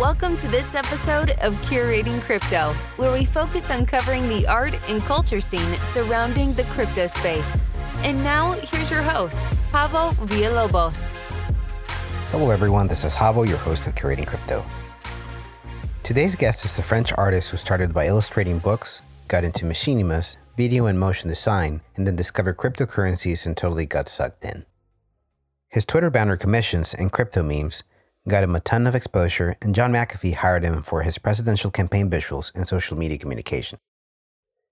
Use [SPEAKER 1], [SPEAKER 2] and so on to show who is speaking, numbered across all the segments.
[SPEAKER 1] Welcome to this episode of Curating Crypto, where we focus on covering the art and culture scene surrounding the crypto space. And now, here's your host, Javo Villalobos.
[SPEAKER 2] Hello, everyone. This is Javo, your host of Curating Crypto. Today's guest is the French artist who started by illustrating books, got into machinimas, video and motion design, and then discovered cryptocurrencies and totally got sucked in. His Twitter banner commissions and crypto memes got him a ton of exposure, and John McAfee hired him for his presidential campaign visuals and social media communication.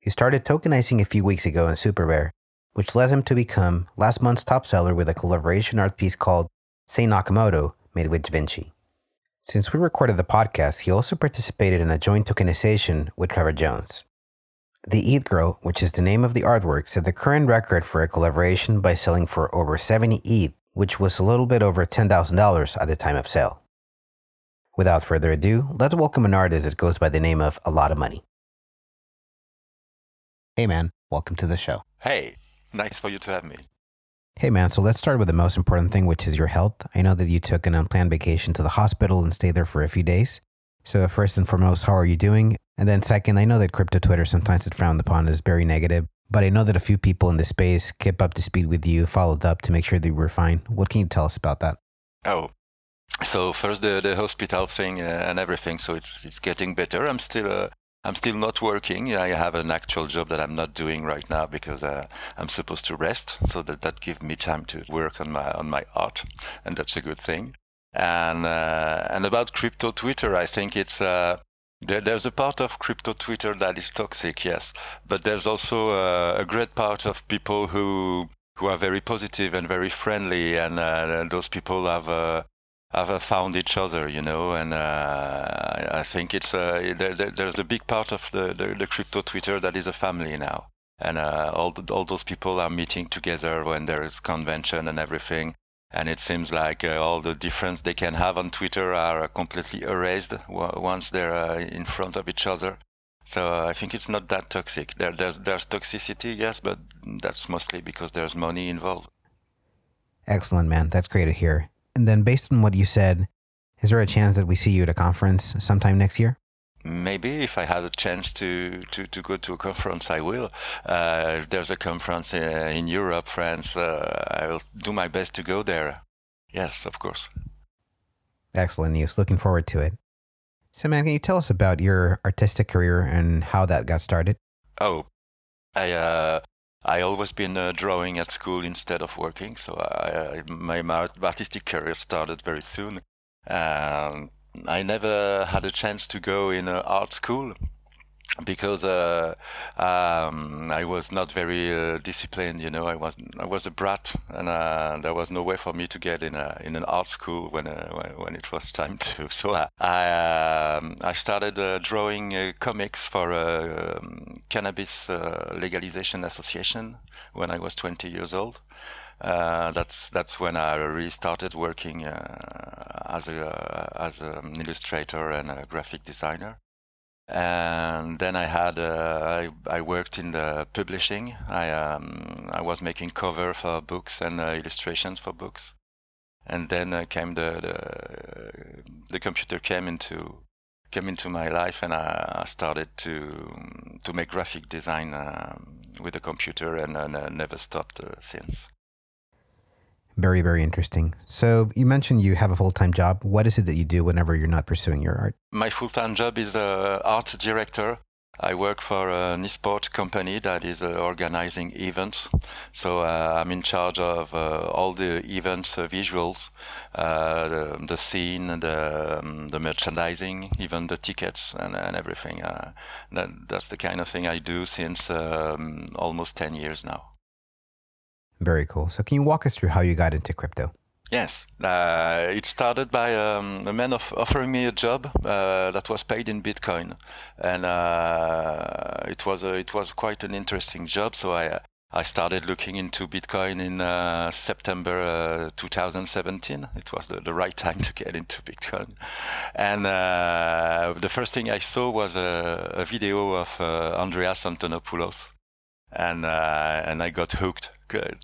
[SPEAKER 2] He started tokenizing a few weeks ago in Super Rare, which led him to become last month's top seller with a collaboration art piece called Say Nakamoto, made with DaVinci. Since we recorded the podcast, he also participated in a joint tokenization with Trevor Jones. The ETH Girl, which is the name of the artwork, set the current record for a collaboration by selling for over 70 ETH which was a little bit over $10,000 at the time of sale. Without further ado, let's welcome an artist that goes by the name of A Lot of Money. Hey man, welcome to the show.
[SPEAKER 3] Hey, nice for you to have me.
[SPEAKER 2] Hey man, so let's start with the most important thing, which is your health. I know that you took an unplanned vacation to the hospital and stayed there for a few days. So, first and foremost, how are you doing? And then, second, I know that crypto Twitter sometimes is frowned upon as very negative, but I know that a few people in the space kept up to speed with you, followed up to make sure they were fine. What can you tell us about that?
[SPEAKER 3] Oh, so first the, the hospital thing uh, and everything. So it's it's getting better. I'm still uh, I'm still not working. I have an actual job that I'm not doing right now because uh, I'm supposed to rest. So that that gives me time to work on my on my art, and that's a good thing. And uh, and about crypto Twitter, I think it's uh, there, there's a part of crypto Twitter that is toxic, yes, but there's also a, a great part of people who who are very positive and very friendly, and uh, those people have uh, have found each other, you know. And uh, I think it's uh, there, there's a big part of the, the, the, crypto Twitter that is a family now, and uh, all all those people are meeting together when there is convention and everything and it seems like uh, all the difference they can have on Twitter are uh, completely erased once they're uh, in front of each other. So uh, I think it's not that toxic. There, there's there's toxicity, yes, but that's mostly because there's money involved.
[SPEAKER 2] Excellent, man. That's great to hear. And then, based on what you said, is there a chance that we see you at a conference sometime next year?
[SPEAKER 3] Maybe if I had a chance to, to, to go to a conference, I will. Uh, there's a conference in, uh, in Europe, France, uh, I will do my best to go there. Yes, of course.
[SPEAKER 2] Excellent news. Looking forward to it. So, man, can you tell us about your artistic career and how that got started?
[SPEAKER 3] Oh, I uh, I always been uh, drawing at school instead of working, so I, my artistic career started very soon. Um, I never had a chance to go in an art school because uh, um, I was not very uh, disciplined. You know, I was I was a brat, and uh, there was no way for me to get in a in an art school when uh, when it was time to. So I I, um, I started uh, drawing uh, comics for a um, cannabis legalization association when I was 20 years old. Uh, that's that's when I really started working uh, as a as an illustrator and a graphic designer. And then I had uh, I, I worked in the publishing. I um, I was making cover for books and uh, illustrations for books. And then uh, came the, the the computer came into came into my life and I started to to make graphic design um, with the computer and uh, never stopped uh, since.
[SPEAKER 2] Very, very interesting. So you mentioned you have a full time job. What is it that you do whenever you're not pursuing your art?
[SPEAKER 3] My full time job is a art director. I work for an esport company that is uh, organizing events. So uh, I'm in charge of uh, all the events uh, visuals, uh, the, the, scene, the, um, the merchandising, even the tickets and, and everything. Uh, that, that's the kind of thing I do since um, almost 10 years now.
[SPEAKER 2] Very cool. So, can you walk us through how you got into crypto?
[SPEAKER 3] Yes, uh, it started by um, a man of offering me a job uh, that was paid in Bitcoin, and uh, it was a, it was quite an interesting job. So I I started looking into Bitcoin in uh, September uh, 2017. It was the, the right time to get into Bitcoin, and uh, the first thing I saw was a, a video of Andreas Antonopoulos, and and I got hooked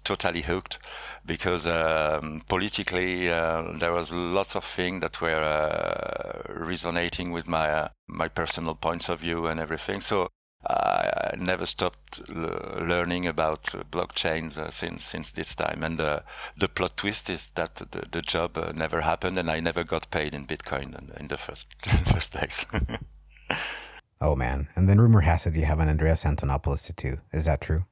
[SPEAKER 3] totally hooked. because um, politically uh, there was lots of things that were uh, resonating with my uh, my personal points of view and everything. So I never stopped learning about blockchain uh, since since this time. And uh, the plot twist is that the, the job uh, never happened, and I never got paid in Bitcoin in, in the first first place.
[SPEAKER 2] oh man! And then rumor has it you have an Andreas Antonopoulos tattoo. Is that true?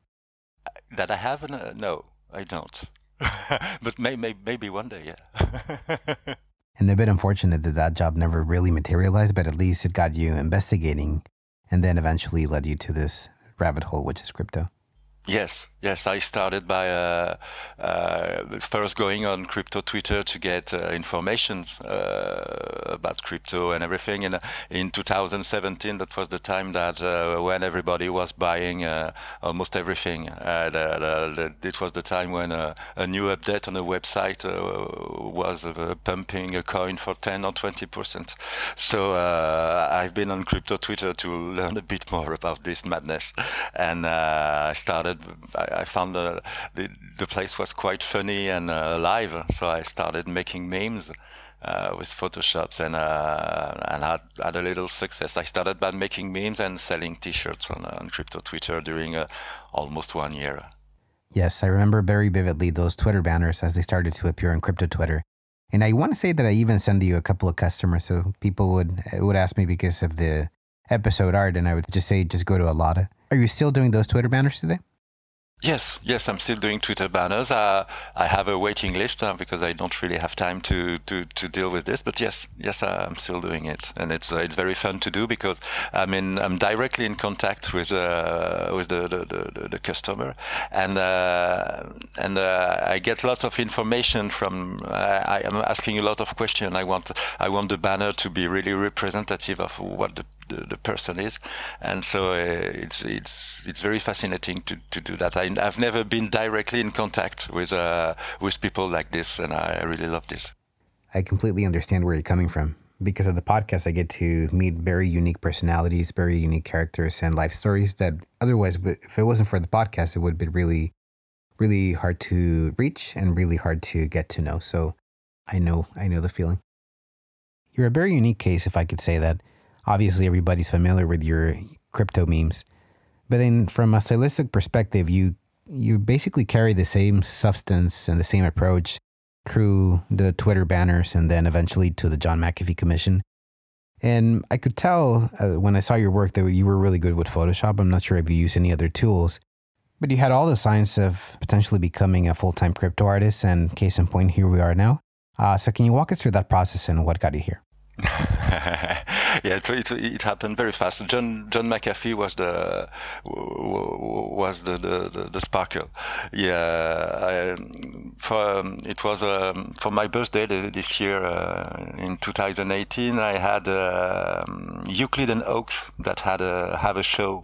[SPEAKER 3] That I have? An, uh, no, I don't. but may, may, maybe one day, yeah.
[SPEAKER 2] and a bit unfortunate that that job never really materialized, but at least it got you investigating and then eventually led you to this rabbit hole, which is crypto.
[SPEAKER 3] Yes, yes. I started by uh, uh, first going on crypto Twitter to get uh, information uh, about crypto and everything. And in 2017, that was the time that uh, when everybody was buying uh, almost everything. The, the, it was the time when a new update on a website was pumping a coin for 10 or 20 percent. So I've been on crypto Twitter to learn a bit more about this madness, and I started I, I found the, the, place was quite funny and uh, alive, so I started making memes. Uh, with Photoshops and uh, and had, had a little success. I started by making memes and selling T-shirts on, on crypto Twitter during almost one year.
[SPEAKER 2] Yes, I remember very vividly those Twitter banners as they started to appear on crypto Twitter. And I want to say that I even sent you a couple of customers, so people would would ask me because of the episode art, and I would just say just go to Alotta. Are you still doing those Twitter banners today?
[SPEAKER 3] Yes, yes, I'm still doing Twitter banners. Uh, I have a waiting list uh, because I don't really have time to, to, to deal with this. But yes, yes, I'm still doing it, and it's uh, it's very fun to do because I mean I'm directly in contact with uh, with the, the, the, the, customer, and uh, and uh, I get lots of information from. I am asking a lot of questions. I want I want the banner to be really representative of what the the, the person is, and so uh, it's it's it's very fascinating to, to do that. I, have never been directly in contact with uh, with people like this, and I really love this.
[SPEAKER 2] I completely understand where you're coming from. Because of the podcast, I get to meet very unique personalities, very unique characters, and life stories that otherwise, if it wasn't for the podcast, it would be really, really hard to reach and really hard to get to know. So I know, I know the feeling. You're a very unique case, if I could say that. Obviously, everybody's familiar with your crypto memes, but then from a stylistic perspective, you you basically carry the same substance and the same approach through the Twitter banners and then eventually to the John McAfee Commission. And I could tell uh, when I saw your work that you were really good with Photoshop. I'm not sure if you use any other tools, but you had all the signs of potentially becoming a full time crypto artist. And case in point, here we are now. Uh, so, can you walk us through that process and what got you here?
[SPEAKER 3] yeah, it, it, it, happened very fast. John John McAfee was the was the the, the, the sparkle. Yeah, I, for um, it was um, for my birthday this year uh, in 2018. I had um, Euclid and Oaks that had a have a show,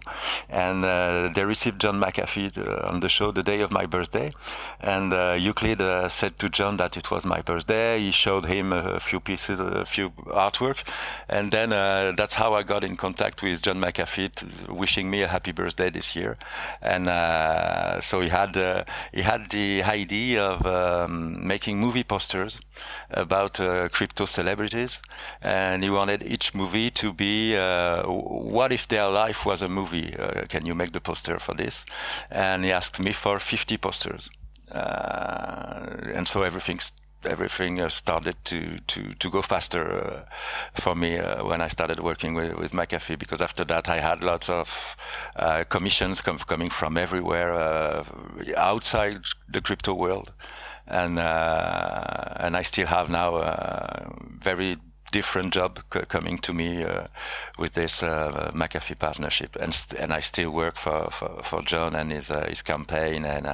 [SPEAKER 3] and uh, they received John McAfee uh, on the show the day of my birthday. And uh, Euclid uh, said to John that it was my birthday. He showed him a few pieces, a few artwork, and then uh, that's how I got in contact with John McAfee, wishing me a happy birthday this year. And uh, so he had uh, he had the idea of um, making movie posters about uh, crypto celebrities, and he wanted each movie to be uh, what if their life was a movie? Uh, can you make the poster for this? And he asked me for 50 posters. and so everything's everything uh, started to, to, to go faster uh, for me uh, when I started working with, with McAfee because after that I had lots of uh, commissions com- coming from everywhere uh, outside the crypto world. And uh, and I still have now a very different job c- coming to me with this McAfee partnership. And st- and I still work for, for, for John and his his campaign. And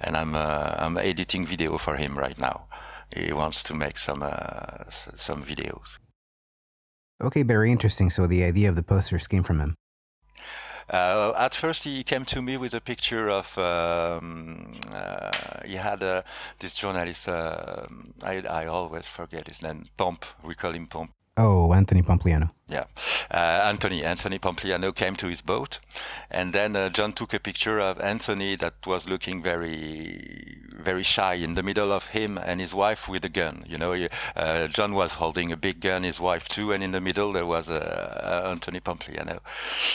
[SPEAKER 3] and I'm I'm editing video for him right now he wants to make some uh, some videos.
[SPEAKER 2] Okay, very interesting. So the idea of the posters came from him.
[SPEAKER 3] Uh, at first, he came to me with a picture of. Um, uh, he had uh, this journalist. Um, I, I always forget his name. Pomp. We call him Pomp.
[SPEAKER 2] Oh, Anthony Pompliano.
[SPEAKER 3] Yeah, uh, Anthony. Anthony Pompliano came to his boat, and then uh, John took a picture of Anthony that was looking very, very shy in the middle of him and his wife with a gun. You know, uh, John was holding a big gun, his wife too, and in the middle there was uh, Anthony Pompliano.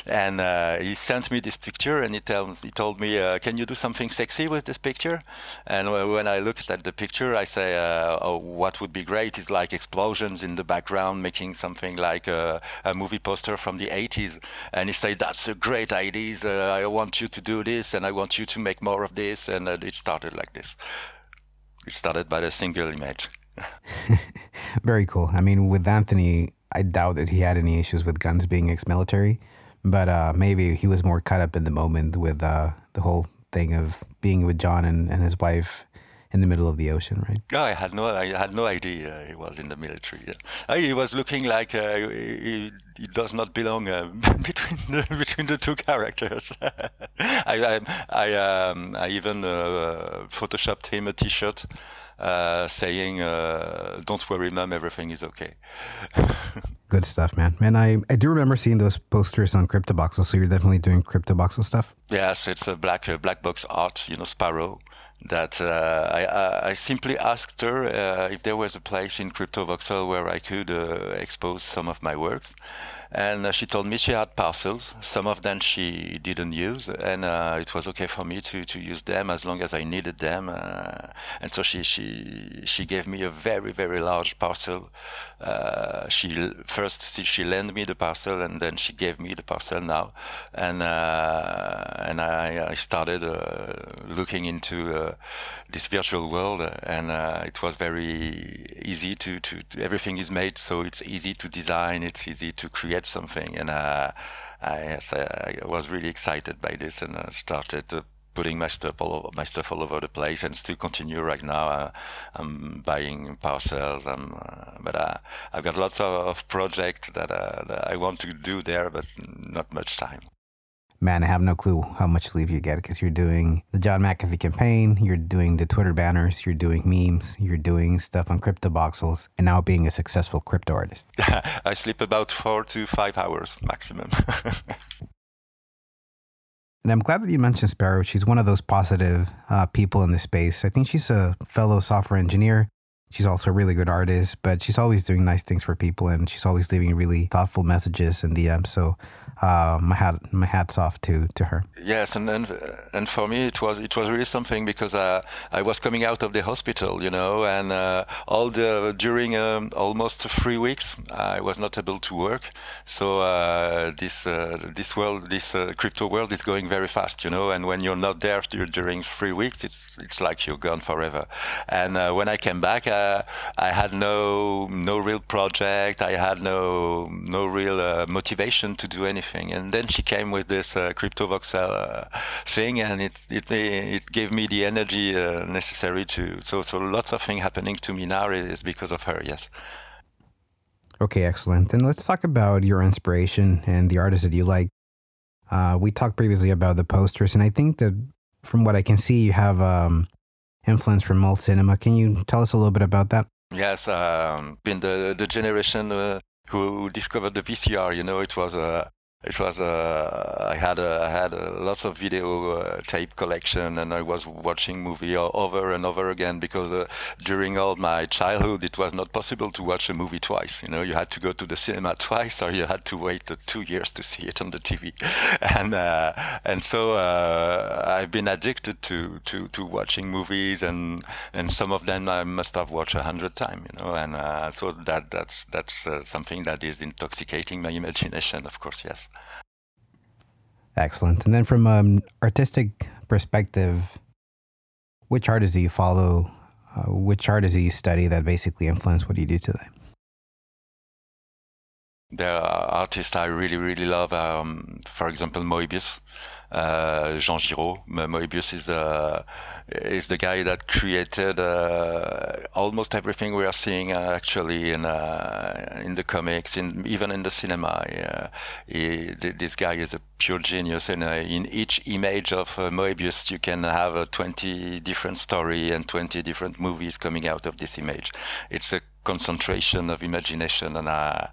[SPEAKER 3] And uh, he sent me this picture and he tells he told me, uh, "Can you do something sexy with this picture?" And when I looked at the picture, I say, uh, "Oh, what would be great is like explosions in the background, making something like a, a movie poster from the 80s." And he said, "That's a great idea. Uh, I want you to do this, and I want you to make more of this." And it started like this. It started by a single image.
[SPEAKER 2] Very cool. I mean, with Anthony, I doubt that he had any issues with guns being ex-military, but uh, maybe he was more caught up in the moment with uh, the whole thing of being with John and, and his wife in the middle of the ocean, right?
[SPEAKER 3] Yeah, I had no, I had no idea he was in the military. Yeah. He was looking like uh, he, he, does not belong uh, between the, between the two characters. I, I, I, um, I even uh, photoshopped him a T-shirt uh, saying, uh, "Don't worry, mom, everything is okay."
[SPEAKER 2] Good stuff, man. And I, I do remember seeing those posters on CryptoVoxel. So you're definitely doing CryptoVoxel stuff.
[SPEAKER 3] Yes, it's a black uh, black box art. You know, Sparrow that uh, I, I, simply asked her uh, if there was a place in CryptoVoxel where I could uh, expose some of my works and uh, she told me she had parcels. Some of them she didn't use, and uh, it was okay for me to, to use them as long as I needed them. Uh, and so she she she gave me a very very large parcel. Uh, she first she lent me the parcel, and then she gave me the parcel now, and uh, and I, I started uh, looking into this virtual world, and it was very easy to, to, to everything is made so it's easy to design, it's easy to create get something. And uh, I, I, was really excited by this and uh, started putting my stuff all over, my stuff all over the place and still continue right now. Uh, I'm buying parcels, uh, but uh, I've got lots of, of projects that, uh, that, I want to do there, but not much time
[SPEAKER 2] man, I have no clue how much sleep you get because you're doing the John McAfee campaign, you're doing the Twitter banners, you're doing memes, you're doing stuff on CryptoVoxels, and now being a successful crypto artist.
[SPEAKER 3] I sleep about four to five hours maximum.
[SPEAKER 2] and I'm glad that you mentioned Sparrow. She's one of those positive uh, people in the space. I think she's a fellow software engineer. She's also a really good artist, but she's always doing nice things for people and she's always leaving really thoughtful messages in DMs. So uh, my hat my hats off to to her.
[SPEAKER 3] Yes, and and and for me it was it was really something because uh, I was coming out of the hospital, you know, and uh, all the during um, almost three weeks I was not able to work. So uh, this uh, this world, this uh, crypto world is going very fast, you know, and when you're not there during three weeks, it's it's like you're gone forever. And when I came back, I had no no real project. I had no no real motivation to do anything anything. And then she came with this uh, CryptoVoxel uh, thing, and it it it gave me the energy uh, necessary to. So so lots of things happening to me now is because of her. Yes.
[SPEAKER 2] Okay, excellent. Then let's talk about your inspiration and the artists that you like. Uh, we talked previously about the posters, and I think that from what I can see, you have um, influence from Mold Cinema. Can you tell us a little bit about that?
[SPEAKER 3] Yes, um, been the the generation uh, who discovered the VCR. You know, it was a it was uh, I had a, I had a, lots of video uh, tape collection and I was watching movie over and over again because uh, during all my childhood it was not possible to watch a movie twice you know? You had to go to the cinema twice or you had to wait uh, two years to see it on the TV and uh, and so uh, I've been addicted to, to, to watching movies and and some of them I must have watched a hundred times you know? And so that that's that's something that is intoxicating my imagination of course yes
[SPEAKER 2] Excellent. And then from an artistic perspective, which artists do you follow? Uh, which artists do you study that basically influence what you do today?
[SPEAKER 3] There are artists I really, really love. Um, for example, Moebius uh, Jean Giraud. Moebius is the is the guy that created uh, almost everything we are seeing uh, actually in uh, in the comics, in even in the cinema. He, this guy is a pure genius, and uh, in each image of uh, Moebius, you can have a 20 different story and 20 different movies coming out of this image. It's a concentration of imagination and uh,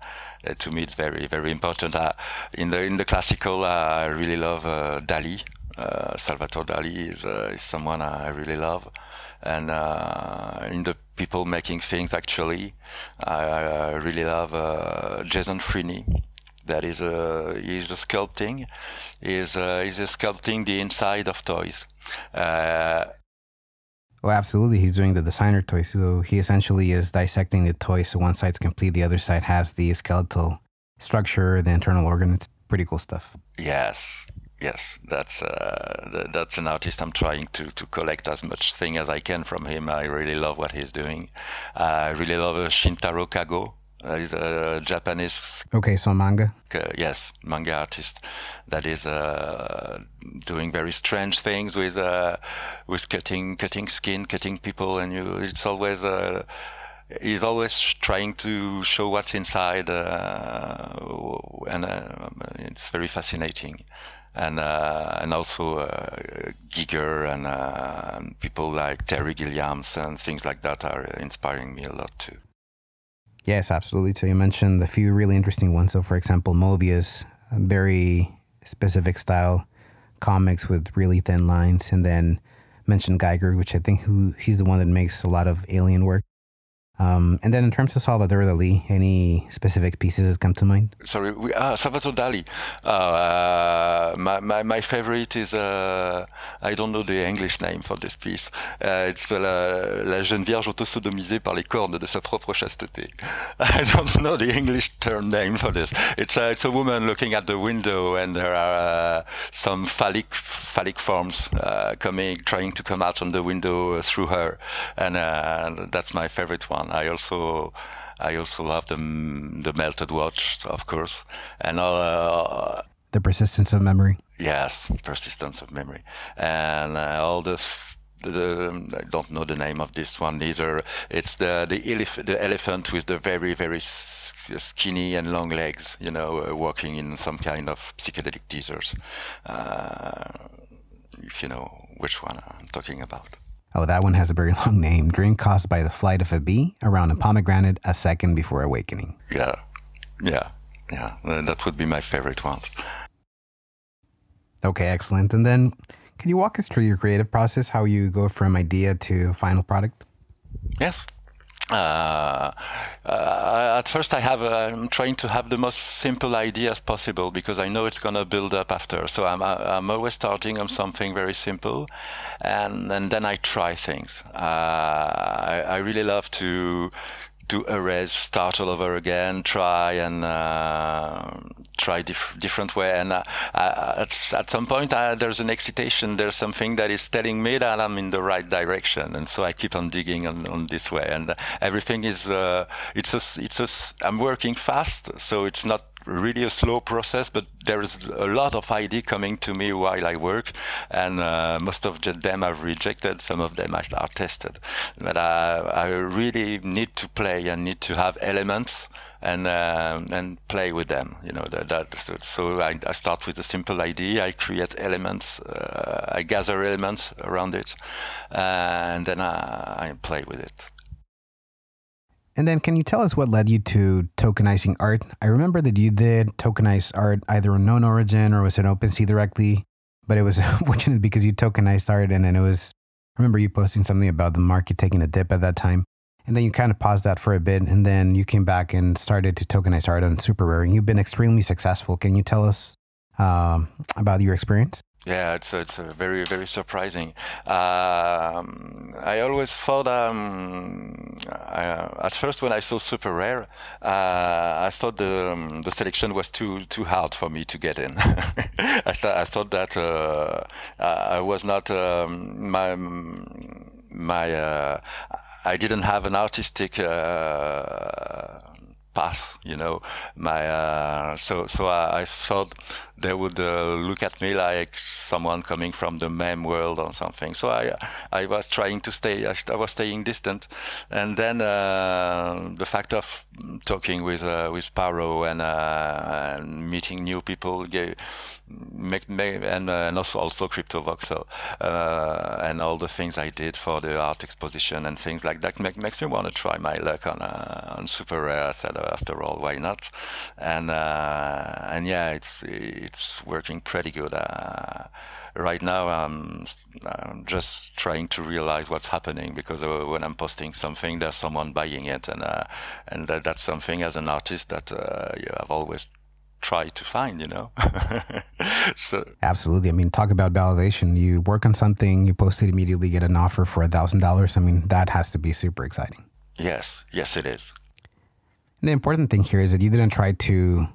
[SPEAKER 3] to me it's very very important uh, in the in the classical uh, I really love uh, Dali Uh, Salvatore Dali is, uh, is someone I really love, and in the people making things actually, I, I really love Jason Freeny. That is a he's a sculpting, is a sculpting the inside of toys. Uh,
[SPEAKER 2] Oh, absolutely. He's doing the designer toy. So he essentially is dissecting the toy. So one side's complete, the other side has the skeletal structure, the internal organ. It's pretty cool stuff.
[SPEAKER 3] Yes, yes, that's uh, that's an artist. I'm trying to, to collect as much thing as I can from him. I really love what he's doing. I really love uh, Shintaro Kago. Uh, he's a Japanese.
[SPEAKER 2] Okay, so manga.
[SPEAKER 3] Uh, yes, manga artist that is uh, doing very strange things with uh, with cutting cutting skin, cutting people, and you. It's always uh, he's always trying to show what's inside, uh, and uh, it's very fascinating. And uh, and also uh, Giger and uh, people like Terry Gilliams and things like that are inspiring me a lot too.
[SPEAKER 2] Yes, absolutely. So you mentioned a few really interesting ones. So, for example, Moebius, very specific style comics with really thin lines, and then mentioned Geiger, which I think who he's the one that makes a lot of alien work. Um, and then in terms of Salvador Dali, any specific pieces that come to mind?
[SPEAKER 3] Sorry, we, ah, Salvador Dali. Uh, my, my, my favorite is, uh, I don't know the English name for this piece. Uh, it's la, la jeune vierge autosodomisée par les cornes de sa propre chasteté. I don't know the English term name for this. It's a, it's a woman looking at the window and there are uh, some phallic, phallic forms uh, coming, trying to come out on the window through her. And uh, that's my favorite one. I also I also love the the melted watch, of course, and uh,
[SPEAKER 2] the persistence of memory.
[SPEAKER 3] Yes, persistence of memory, and uh, all the. The, I don't know the name of this one either. It's the the, elef- the elephant with the very very skinny and long legs, you know, uh, walking in some kind of psychedelic teasers. Uh, if you know which one I'm talking about.
[SPEAKER 2] Oh, that one has a very long name. Dream caused by the flight of a bee around a pomegranate a second before awakening.
[SPEAKER 3] Yeah, yeah, yeah. Uh, that would be my favorite one.
[SPEAKER 2] Okay, excellent. And then, can you walk us through your creative process, how you go from idea to final product?
[SPEAKER 3] Yes. Uh, uh, at first, I have uh, I'm trying to have the most simple ideas possible because I know it's gonna build up after. So I'm uh, I'm always starting on something very simple, and and then I try things. I, I really love to to erase, start all over again, try and uh, try diff- different way. And uh, at, at some point, uh, there's an excitation. There's something that is telling me that I'm in the right direction, and so I keep on digging on, on this way. And everything is uh, it's a it's a I'm working fast, so it's not really a slow process, but there is a lot of ID coming to me while I work, and uh, most of them I've rejected. Some of them I are tested, but I, I really need to play and need to have elements and uh, and play with them. You know that, that so I, I, start with a simple idea. I create elements. Uh, I gather elements around it, uh, and then I, I play with it.
[SPEAKER 2] And then, can you tell us what led you to tokenizing art? I remember that you did tokenize art either on Known Origin or was it OpenSea directly, but it was unfortunate because you tokenized art and then it was. I remember you posting something about the market taking a dip at that time, and then you kind of paused that for a bit, and then you came back and started to tokenize art on Super Rare, and you've been extremely successful. Can you tell us um, about your experience?
[SPEAKER 3] Yeah, it's it's very very surprising. Um, I always thought um, I, at first when I saw Super Rare, uh, I thought the um, the selection was too too hard for me to get in. I thought I thought that uh, I was not um, my my uh, I didn't have an artistic uh, path you know my uh, so so I, I, thought they would uh, look at me like someone coming from the meme world or something so i i was trying to stay i, was staying distant and then uh, the fact of talking with uh, with Paro and, uh, and meeting new people gave, make, make, and, uh, and also also CryptoVoxel and all the things I did for the art exposition and things like that make, makes me want to try my luck on on super rare. I said after all why not and and yeah it's it's working pretty good. Uh, right now, I'm, I'm just trying to realize what's happening because uh, when I'm posting something, there's someone buying it, and uh, and that, that's something as an artist that uh, yeah, I've always try to find, you know.
[SPEAKER 2] so absolutely. I mean, talk about validation. You work on something, you post it immediately, get an offer for a thousand dollars. I mean, that has to be super exciting.
[SPEAKER 3] Yes, yes, it is.
[SPEAKER 2] And the important thing here is that you didn't try to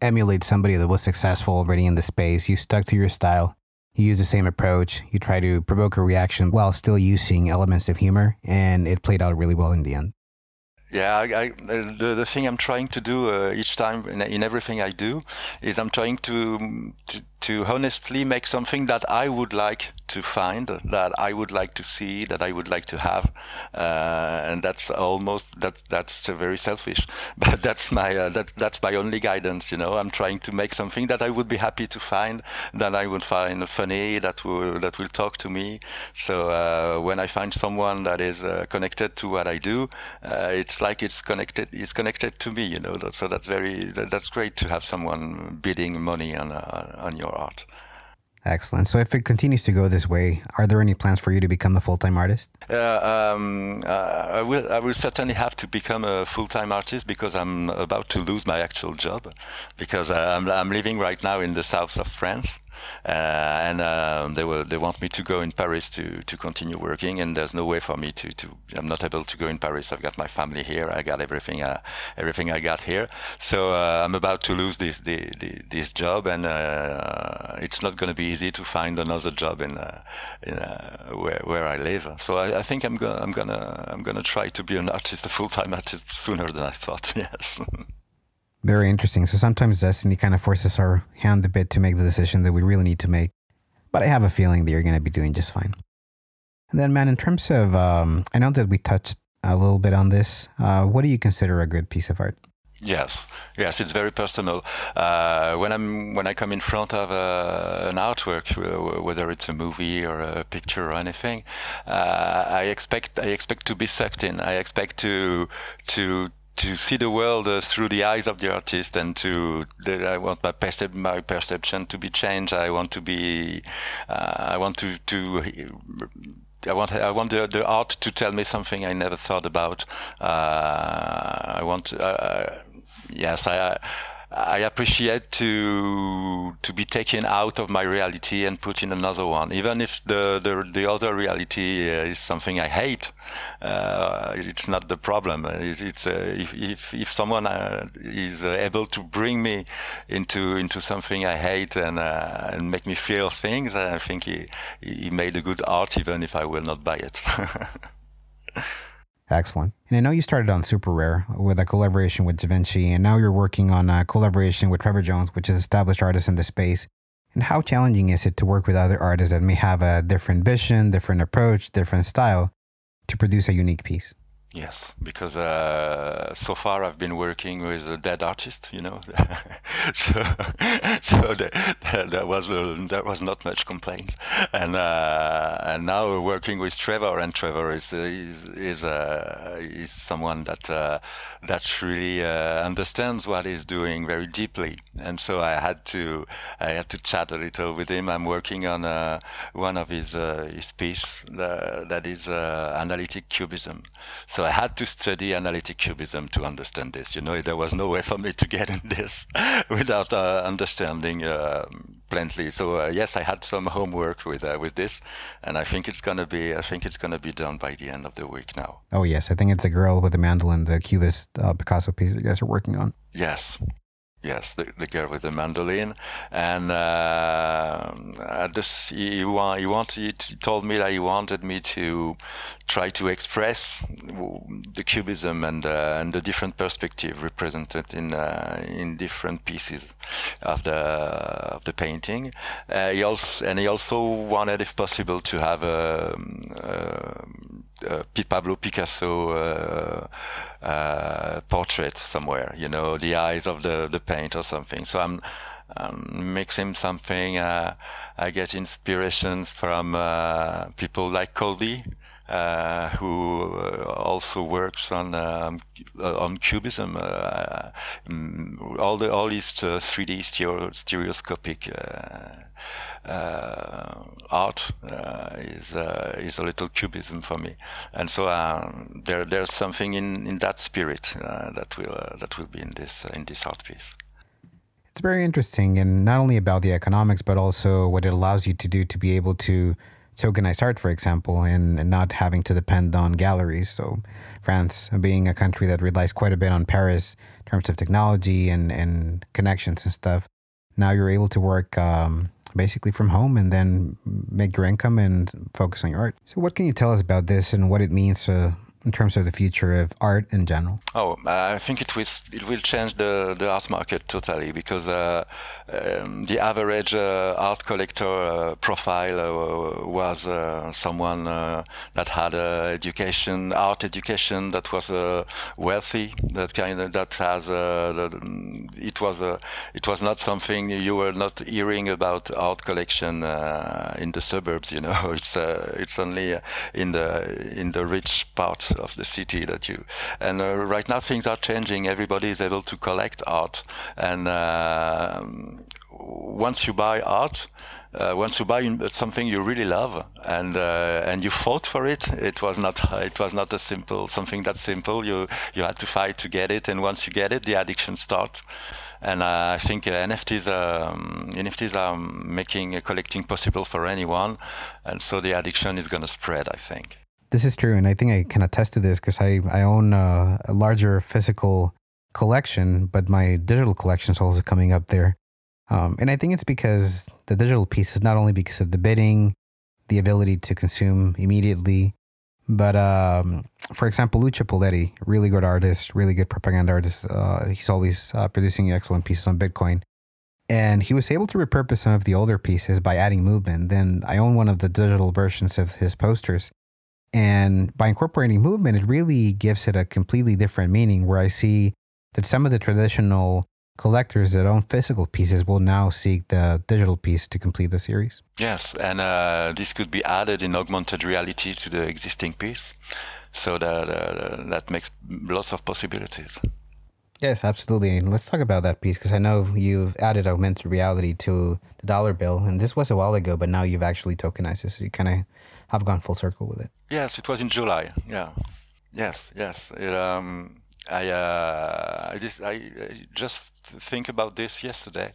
[SPEAKER 2] emulate somebody that was successful already in the space. You stuck to your style. You use the same approach. You try to provoke a reaction while still using elements of humor, and it played out really well in the end.
[SPEAKER 3] Yeah, I, I, the the thing I'm trying to do uh, each time in, in, everything I do is I'm trying to, to to honestly make something that I would like to find, that I would like to see, that I would like to have, uh, and that's almost that that's very selfish, but that's my uh, that that's my only guidance. You know, I'm trying to make something that I would be happy to find, that I would find funny, that will that will talk to me. So uh, when I find someone that is uh, connected to what I do, uh, it's like it's connected it's connected to me. You know, so that's very that, that's great to have someone bidding money on uh, on your art.
[SPEAKER 2] Excellent. So, if it continues to go this way, are there any plans for you to become a full time artist?
[SPEAKER 3] Uh, um, uh, I will. I will certainly have to become a full time artist because I'm about to lose my actual job because I'm, I'm living right now in the south of France. Uh, and um, they were they want me to go in Paris to to continue working, and there's no way for me to to I'm not able to go in Paris. I've got my family here. I got everything uh, everything I got here. So uh, I'm about to lose this the, the, this job, and it's not going to be easy to find another job in, in where where I live. So I, I think I'm gonna I'm gonna I'm gonna try to be an artist, a full time artist sooner than I thought. Yes.
[SPEAKER 2] Very interesting. So sometimes destiny kind of forces our hand a bit to make the decision that we really need to make. But I have a feeling that you're going to be doing just fine. And then, man, in terms of, um, I know that we touched a little bit on this. Uh, what do you consider a good piece of art?
[SPEAKER 3] Yes, yes, it's very personal. Uh, when I'm when I come in front of uh, an artwork, whether it's a movie or a picture or anything, uh, I expect I expect to be sucked in. I expect to to to see the world uh, through the eyes of the artist and to I want my, percep- my perception to be changed. I want to be uh, I want to to I want I want the, the art to tell me something I never thought about. Uh, I want uh, yes I I appreciate to to be taken out of my reality and put in another one, even if the the, the other reality uh, is something I hate. Uh, it's not the problem. It's, it's uh, if, if if someone uh, is able to bring me into into something I hate and uh, and make me feel things, I think he he made a good art, even if I will not buy it.
[SPEAKER 2] Excellent. And I know you started on Super Rare with a collaboration with Da Vinci, and now you're working on a collaboration with Trevor Jones, which is established artist in the space. And how challenging is it to work with other artists that may have a different vision, different approach, different style to produce a unique piece?
[SPEAKER 3] Yes, because uh, so far I've been working with a dead artist, you know, so so there, was uh, there was not much complaint, and uh, and now we're working with Trevor, and Trevor is is is, uh, is someone that uh, that really uh, understands what he's doing very deeply, and so I had to I had to chat a little with him. I'm working on one of his his piece that is analytic cubism. So so I had to study analytic cubism to understand this. You know, there was no way for me to get in this without uh, understanding uh, plainly. So uh, yes, I had some homework with uh, with this, and I think it's gonna be I think it's gonna be done by the end of the week now.
[SPEAKER 2] Oh yes, I think it's the girl with the mandolin, the cubist uh, Picasso piece that you guys are working on.
[SPEAKER 3] Yes, Yes, the, the girl with the mandolin, and uh, this, he, he, wanted, he told me that he wanted me to try to express the cubism and uh, and the different perspective represented in uh, in different pieces of the of the painting. Uh, he also and he also wanted, if possible, to have a, a, a Pablo Picasso uh, uh, portrait somewhere, you know, the eyes of the, the paint or something. So I'm, I'm mixing something. Uh, I get inspirations from uh, people like Coldie. Uh, who uh, also works on um, on cubism. Mm, all the all his 3D stereo, stereoscopic uh, art uh, is uh, is a little cubism for me, and so there there's something in, in that spirit that will that will be in this in this art piece.
[SPEAKER 2] It's very interesting, and not only about the economics, but also what it allows you to do to be able to tokenize art, for example, and, not having to depend on galleries. So, France being a country that relies quite a bit on Paris in terms of technology and, and connections and stuff, now you're able to work um, basically from home and then make your income and focus on your art. So, what can you tell us about this and what it means uh, in terms of the future of art in general?
[SPEAKER 3] Oh, I think it will it will change the, the art market totally because uh, um, the average uh, art collector uh, profile uh, was uh, someone uh, that had education, art education, that was wealthy, that kind of that has it was it was not something you were not hearing about art collection in the suburbs. You know, it's it's only in the in the rich part of the city that you and right now things are changing. Everybody is able to collect art and um, once you buy art, uh, once you buy something you really love and uh, and you fought for it, it was not it was not a simple something that simple. You you had to fight to get it, and once you get it, the addiction starts. And uh, I think uh, NFTs um, NFTs are making collecting possible for anyone, and so the addiction is going to spread. I think.
[SPEAKER 2] This is true, and I think I can attest to this because I I own a, a larger physical collection, but my digital collection is also coming up there. Um, and I think it's because the digital piece is not only because of the bidding, the ability to consume immediately, but um, for example, Lucho Poletti, really good artist, really good propaganda artist. Uh, he's always uh, producing excellent pieces on Bitcoin. And he was able to repurpose some of the older pieces by adding movement. Then I own one of the digital versions of his posters. And by incorporating movement, it really gives it a completely different meaning where I see that some of the traditional collectors that own physical pieces will now seek the digital piece to complete the series.
[SPEAKER 3] Yes, and uh, this could be added in augmented reality to the existing piece, so that uh, that makes lots of possibilities.
[SPEAKER 2] Yes, absolutely. let's talk about that piece because I know you've added augmented reality to the dollar bill, and this was a while ago, but now you've actually tokenized it, so you kind of have gone full circle with it.
[SPEAKER 3] Yes, it was in July. Yeah. Yes, yes. It, um, I, uh, I, just, I, just think about this yesterday.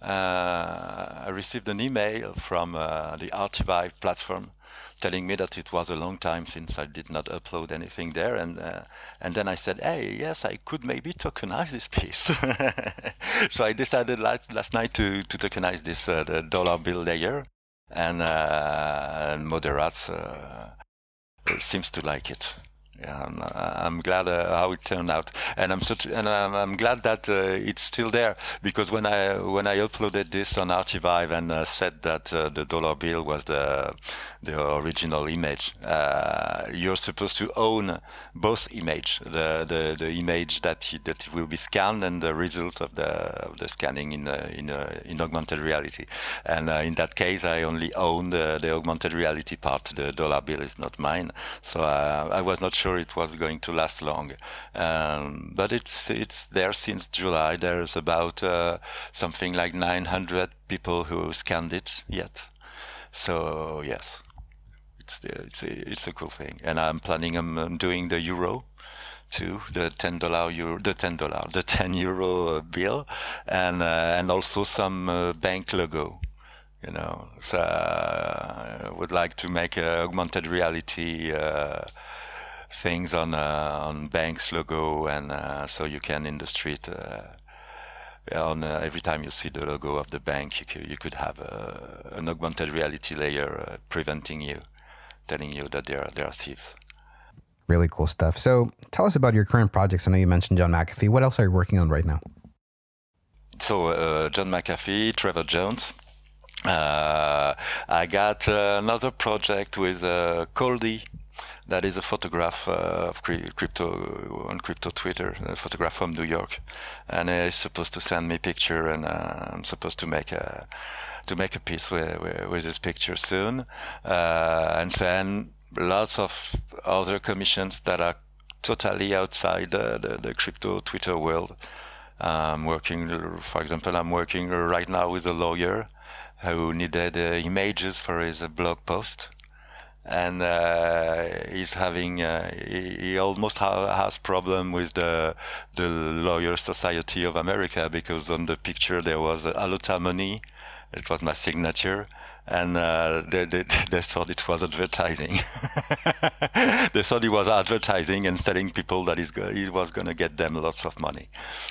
[SPEAKER 3] Uh, I received an email from uh, the Artivive platform telling me that it was a long time since I did not upload anything there, and uh, and then I said, hey, yes, I could maybe tokenize this piece. so I decided last, last night to, to tokenize this uh, the dollar bill layer, and, uh, uh, seems to like it yeah, I'm, I'm glad uh, how it turned out, and I'm such, and I'm, I'm glad that uh, it's still there because when I when I uploaded this on Artivive and uh, said that uh, the dollar bill was the the original image, uh, you're supposed to own both image, the the, the image that that will be scanned and the result of the of the scanning in uh, in in augmented reality, and in that case I only own the, the augmented reality part. The dollar bill is not mine, so I was not sure sure it was going to last long. Um, but it's it's there since July. There's about uh, something like 900 people who scanned it yet. So yes, it's it's a, it's a cool thing, and I'm planning on doing the euro too, the ten dollar euro, the ten dollar, the ten euro bill, and uh, and also some uh, bank logo you know. So uh, I would like to make augmented reality uh, things on uh, on banks logo, and uh, so you can in the street. Uh, on every time you see the logo of the bank, you could, you could have an augmented reality layer preventing you, telling you that there are there are thieves
[SPEAKER 2] really cool stuff. So tell us about your current projects. I know you mentioned John McAfee. What else are you working on right now?
[SPEAKER 3] So uh, John McAfee, Trevor Jones. Uh, I got uh, another project with uh, Coldie that is a photograph uh, of crypto on crypto Twitter, a photograph from New York, and he's supposed to send me picture, and uh, I'm supposed to make a to make a piece with, with, with this picture soon, uh, and then lots of other commissions that are totally outside the, the, the crypto Twitter world. I'm working, for example, I'm working right now with a lawyer who needed uh, images for his blog post and uh, he's having uh, he, he, almost ha- has problem with the the lawyer society of America because on the picture there was Alotta money it was my signature and uh, they, they, they thought it was advertising. they thought it was advertising and telling people that he was going to get them lots of money.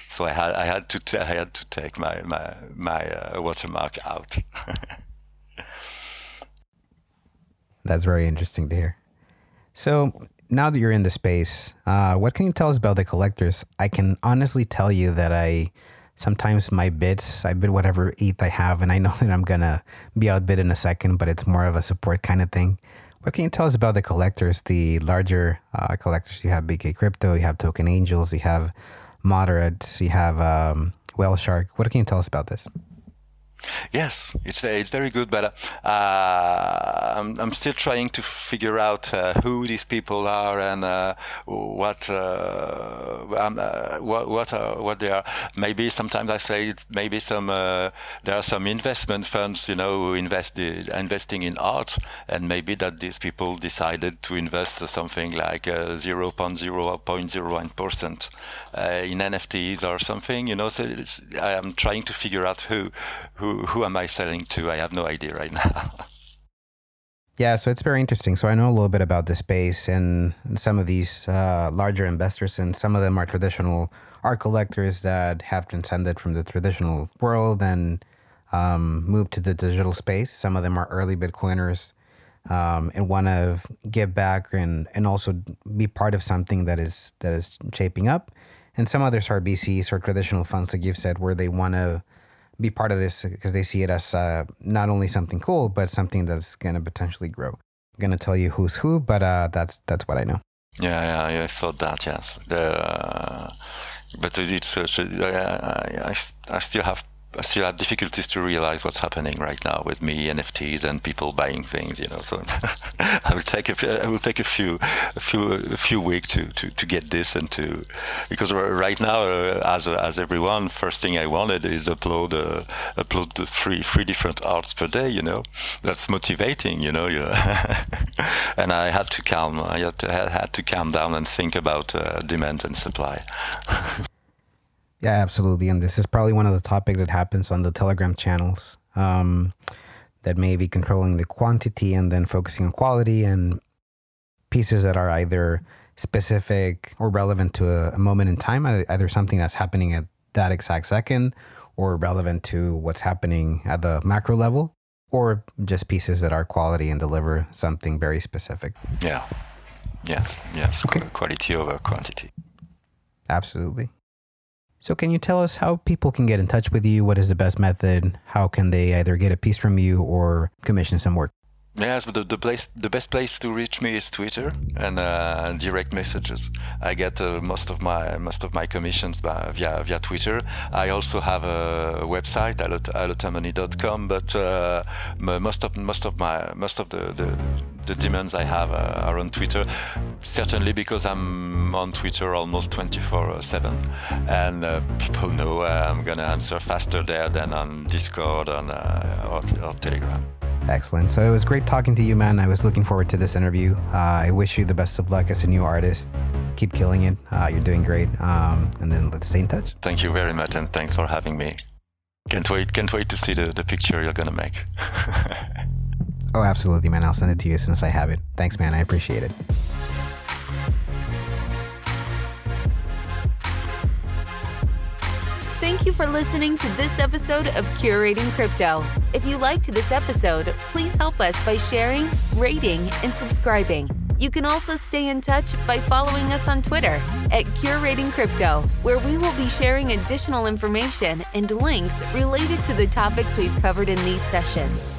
[SPEAKER 3] So I had I had to t- I had to take my my my uh, watermark out.
[SPEAKER 2] That's very interesting to hear. So now that you're in the space, uh, what can you tell us about the collectors? I can honestly tell you that I sometimes my bids, I bid whatever ETH I have, and I know that I'm gonna be outbid in a second, but it's more of a support kind of thing. What can you tell us about the collectors, the larger uh, collectors? You have BK Crypto, you have Token Angels, you have Moderates, you have um, Whale Shark. What can you tell us about this?
[SPEAKER 3] Yes, it's it's very good, but uh, I'm I'm still trying to figure out uh, who these people are and uh, what uh, um, uh, what what what they are. Maybe sometimes I say maybe some uh, there are some investment funds, you know, who invest investing in art, and maybe that these people decided to invest something like 0.0.01 percent in NFTs or something, you know. So I am trying to figure out who who who am I selling to? I have no idea right now.
[SPEAKER 2] yeah, so it's very interesting. So I know a little bit about the space and some of these uh, larger investors, and some of them are traditional art collectors that have transcended from the traditional world and um, moved to the digital space. Some of them are early Bitcoiners um, and want to give back and and also be part of something that is that is shaping up. And some others are VCs or traditional funds, like you've said, where they want to be part of this because they see it as uh, not only something cool, but something that's going to potentially grow. I'm going to tell you who's who, but uh, that's that's what I know.
[SPEAKER 3] Yeah, yeah, I thought that. Yes, the, uh, but it's I, I, I still have I still have difficulties to realize what's happening right now with me NFTs and people buying things. You know, so I will take a few, will take a few a few a few weeks to, to, to get this and to because right now uh, as as everyone, first thing I wanted is upload uh, upload three three different arts per day. You know, that's motivating. You know, and I had to calm I had to, had to calm down and think about uh, demand and supply.
[SPEAKER 2] Yeah, absolutely. And this is probably one of the topics that happens on the Telegram channels um, that may be controlling the quantity and then focusing on quality and pieces that are either specific or relevant to a, a moment in time, either something that's happening at that exact second or relevant to what's happening at the macro level or just pieces that are quality and deliver something very specific.
[SPEAKER 3] Yeah. Yeah. Yes. Okay. Quality over quantity.
[SPEAKER 2] Absolutely. So, can you tell us how people can get in touch with you? What is the best method? How can they either get a piece from you or commission some work?
[SPEAKER 3] Yes, but the, the place, the best place to reach me is Twitter and uh, direct messages. I get uh, most of my most of my commissions by, via via Twitter. I also have a website alottamoney.com, but uh, most of most of my most of the, the the demands I have uh, are on Twitter. Certainly because I'm on Twitter almost 24/7, and uh, people know uh, I'm gonna answer faster there than on Discord on, uh, or, or, Telegram.
[SPEAKER 2] Excellent. So it was great talking to you, man. I was looking forward to this interview. Uh, I wish you the best of luck as a new artist. Keep killing it. Uh, you're doing great. Um, and then let's stay in touch.
[SPEAKER 3] Thank you very much, and thanks for having me. Can't wait. Can't wait to see the, the picture you're gonna make.
[SPEAKER 2] Oh, absolutely, man. I'll send it to you as soon as I have it. Thanks, man. I appreciate it.
[SPEAKER 1] Thank you for listening to this episode of Curating Crypto. If you liked this episode, please help us by sharing, rating, and subscribing. You can also stay in touch by following us on Twitter at Curating Crypto, where we will be sharing additional information and links related to the topics we've covered in these sessions.